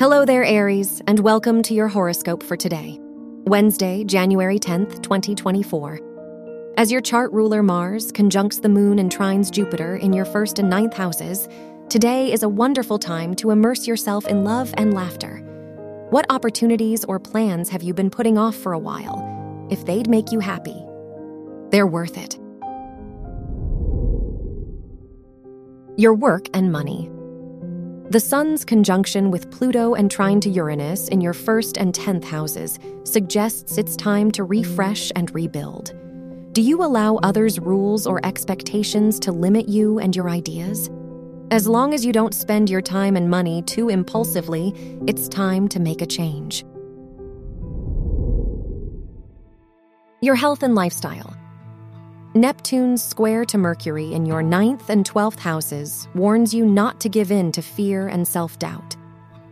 Hello there, Aries, and welcome to your horoscope for today, Wednesday, January 10th, 2024. As your chart ruler Mars conjuncts the moon and trines Jupiter in your first and ninth houses, today is a wonderful time to immerse yourself in love and laughter. What opportunities or plans have you been putting off for a while? If they'd make you happy, they're worth it. Your work and money. The Sun's conjunction with Pluto and trine to Uranus in your first and tenth houses suggests it's time to refresh and rebuild. Do you allow others' rules or expectations to limit you and your ideas? As long as you don't spend your time and money too impulsively, it's time to make a change. Your health and lifestyle. Neptune's square to Mercury in your ninth and twelfth houses warns you not to give in to fear and self doubt.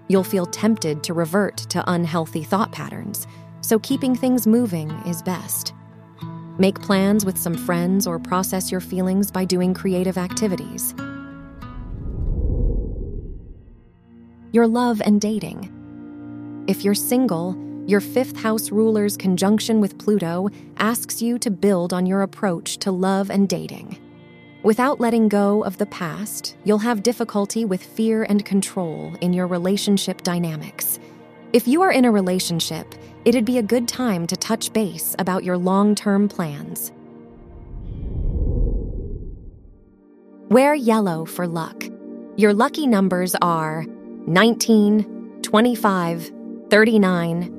You'll feel tempted to revert to unhealthy thought patterns, so keeping things moving is best. Make plans with some friends or process your feelings by doing creative activities. Your love and dating. If you're single, your fifth house ruler's conjunction with Pluto asks you to build on your approach to love and dating. Without letting go of the past, you'll have difficulty with fear and control in your relationship dynamics. If you are in a relationship, it'd be a good time to touch base about your long term plans. Wear yellow for luck. Your lucky numbers are 19, 25, 39,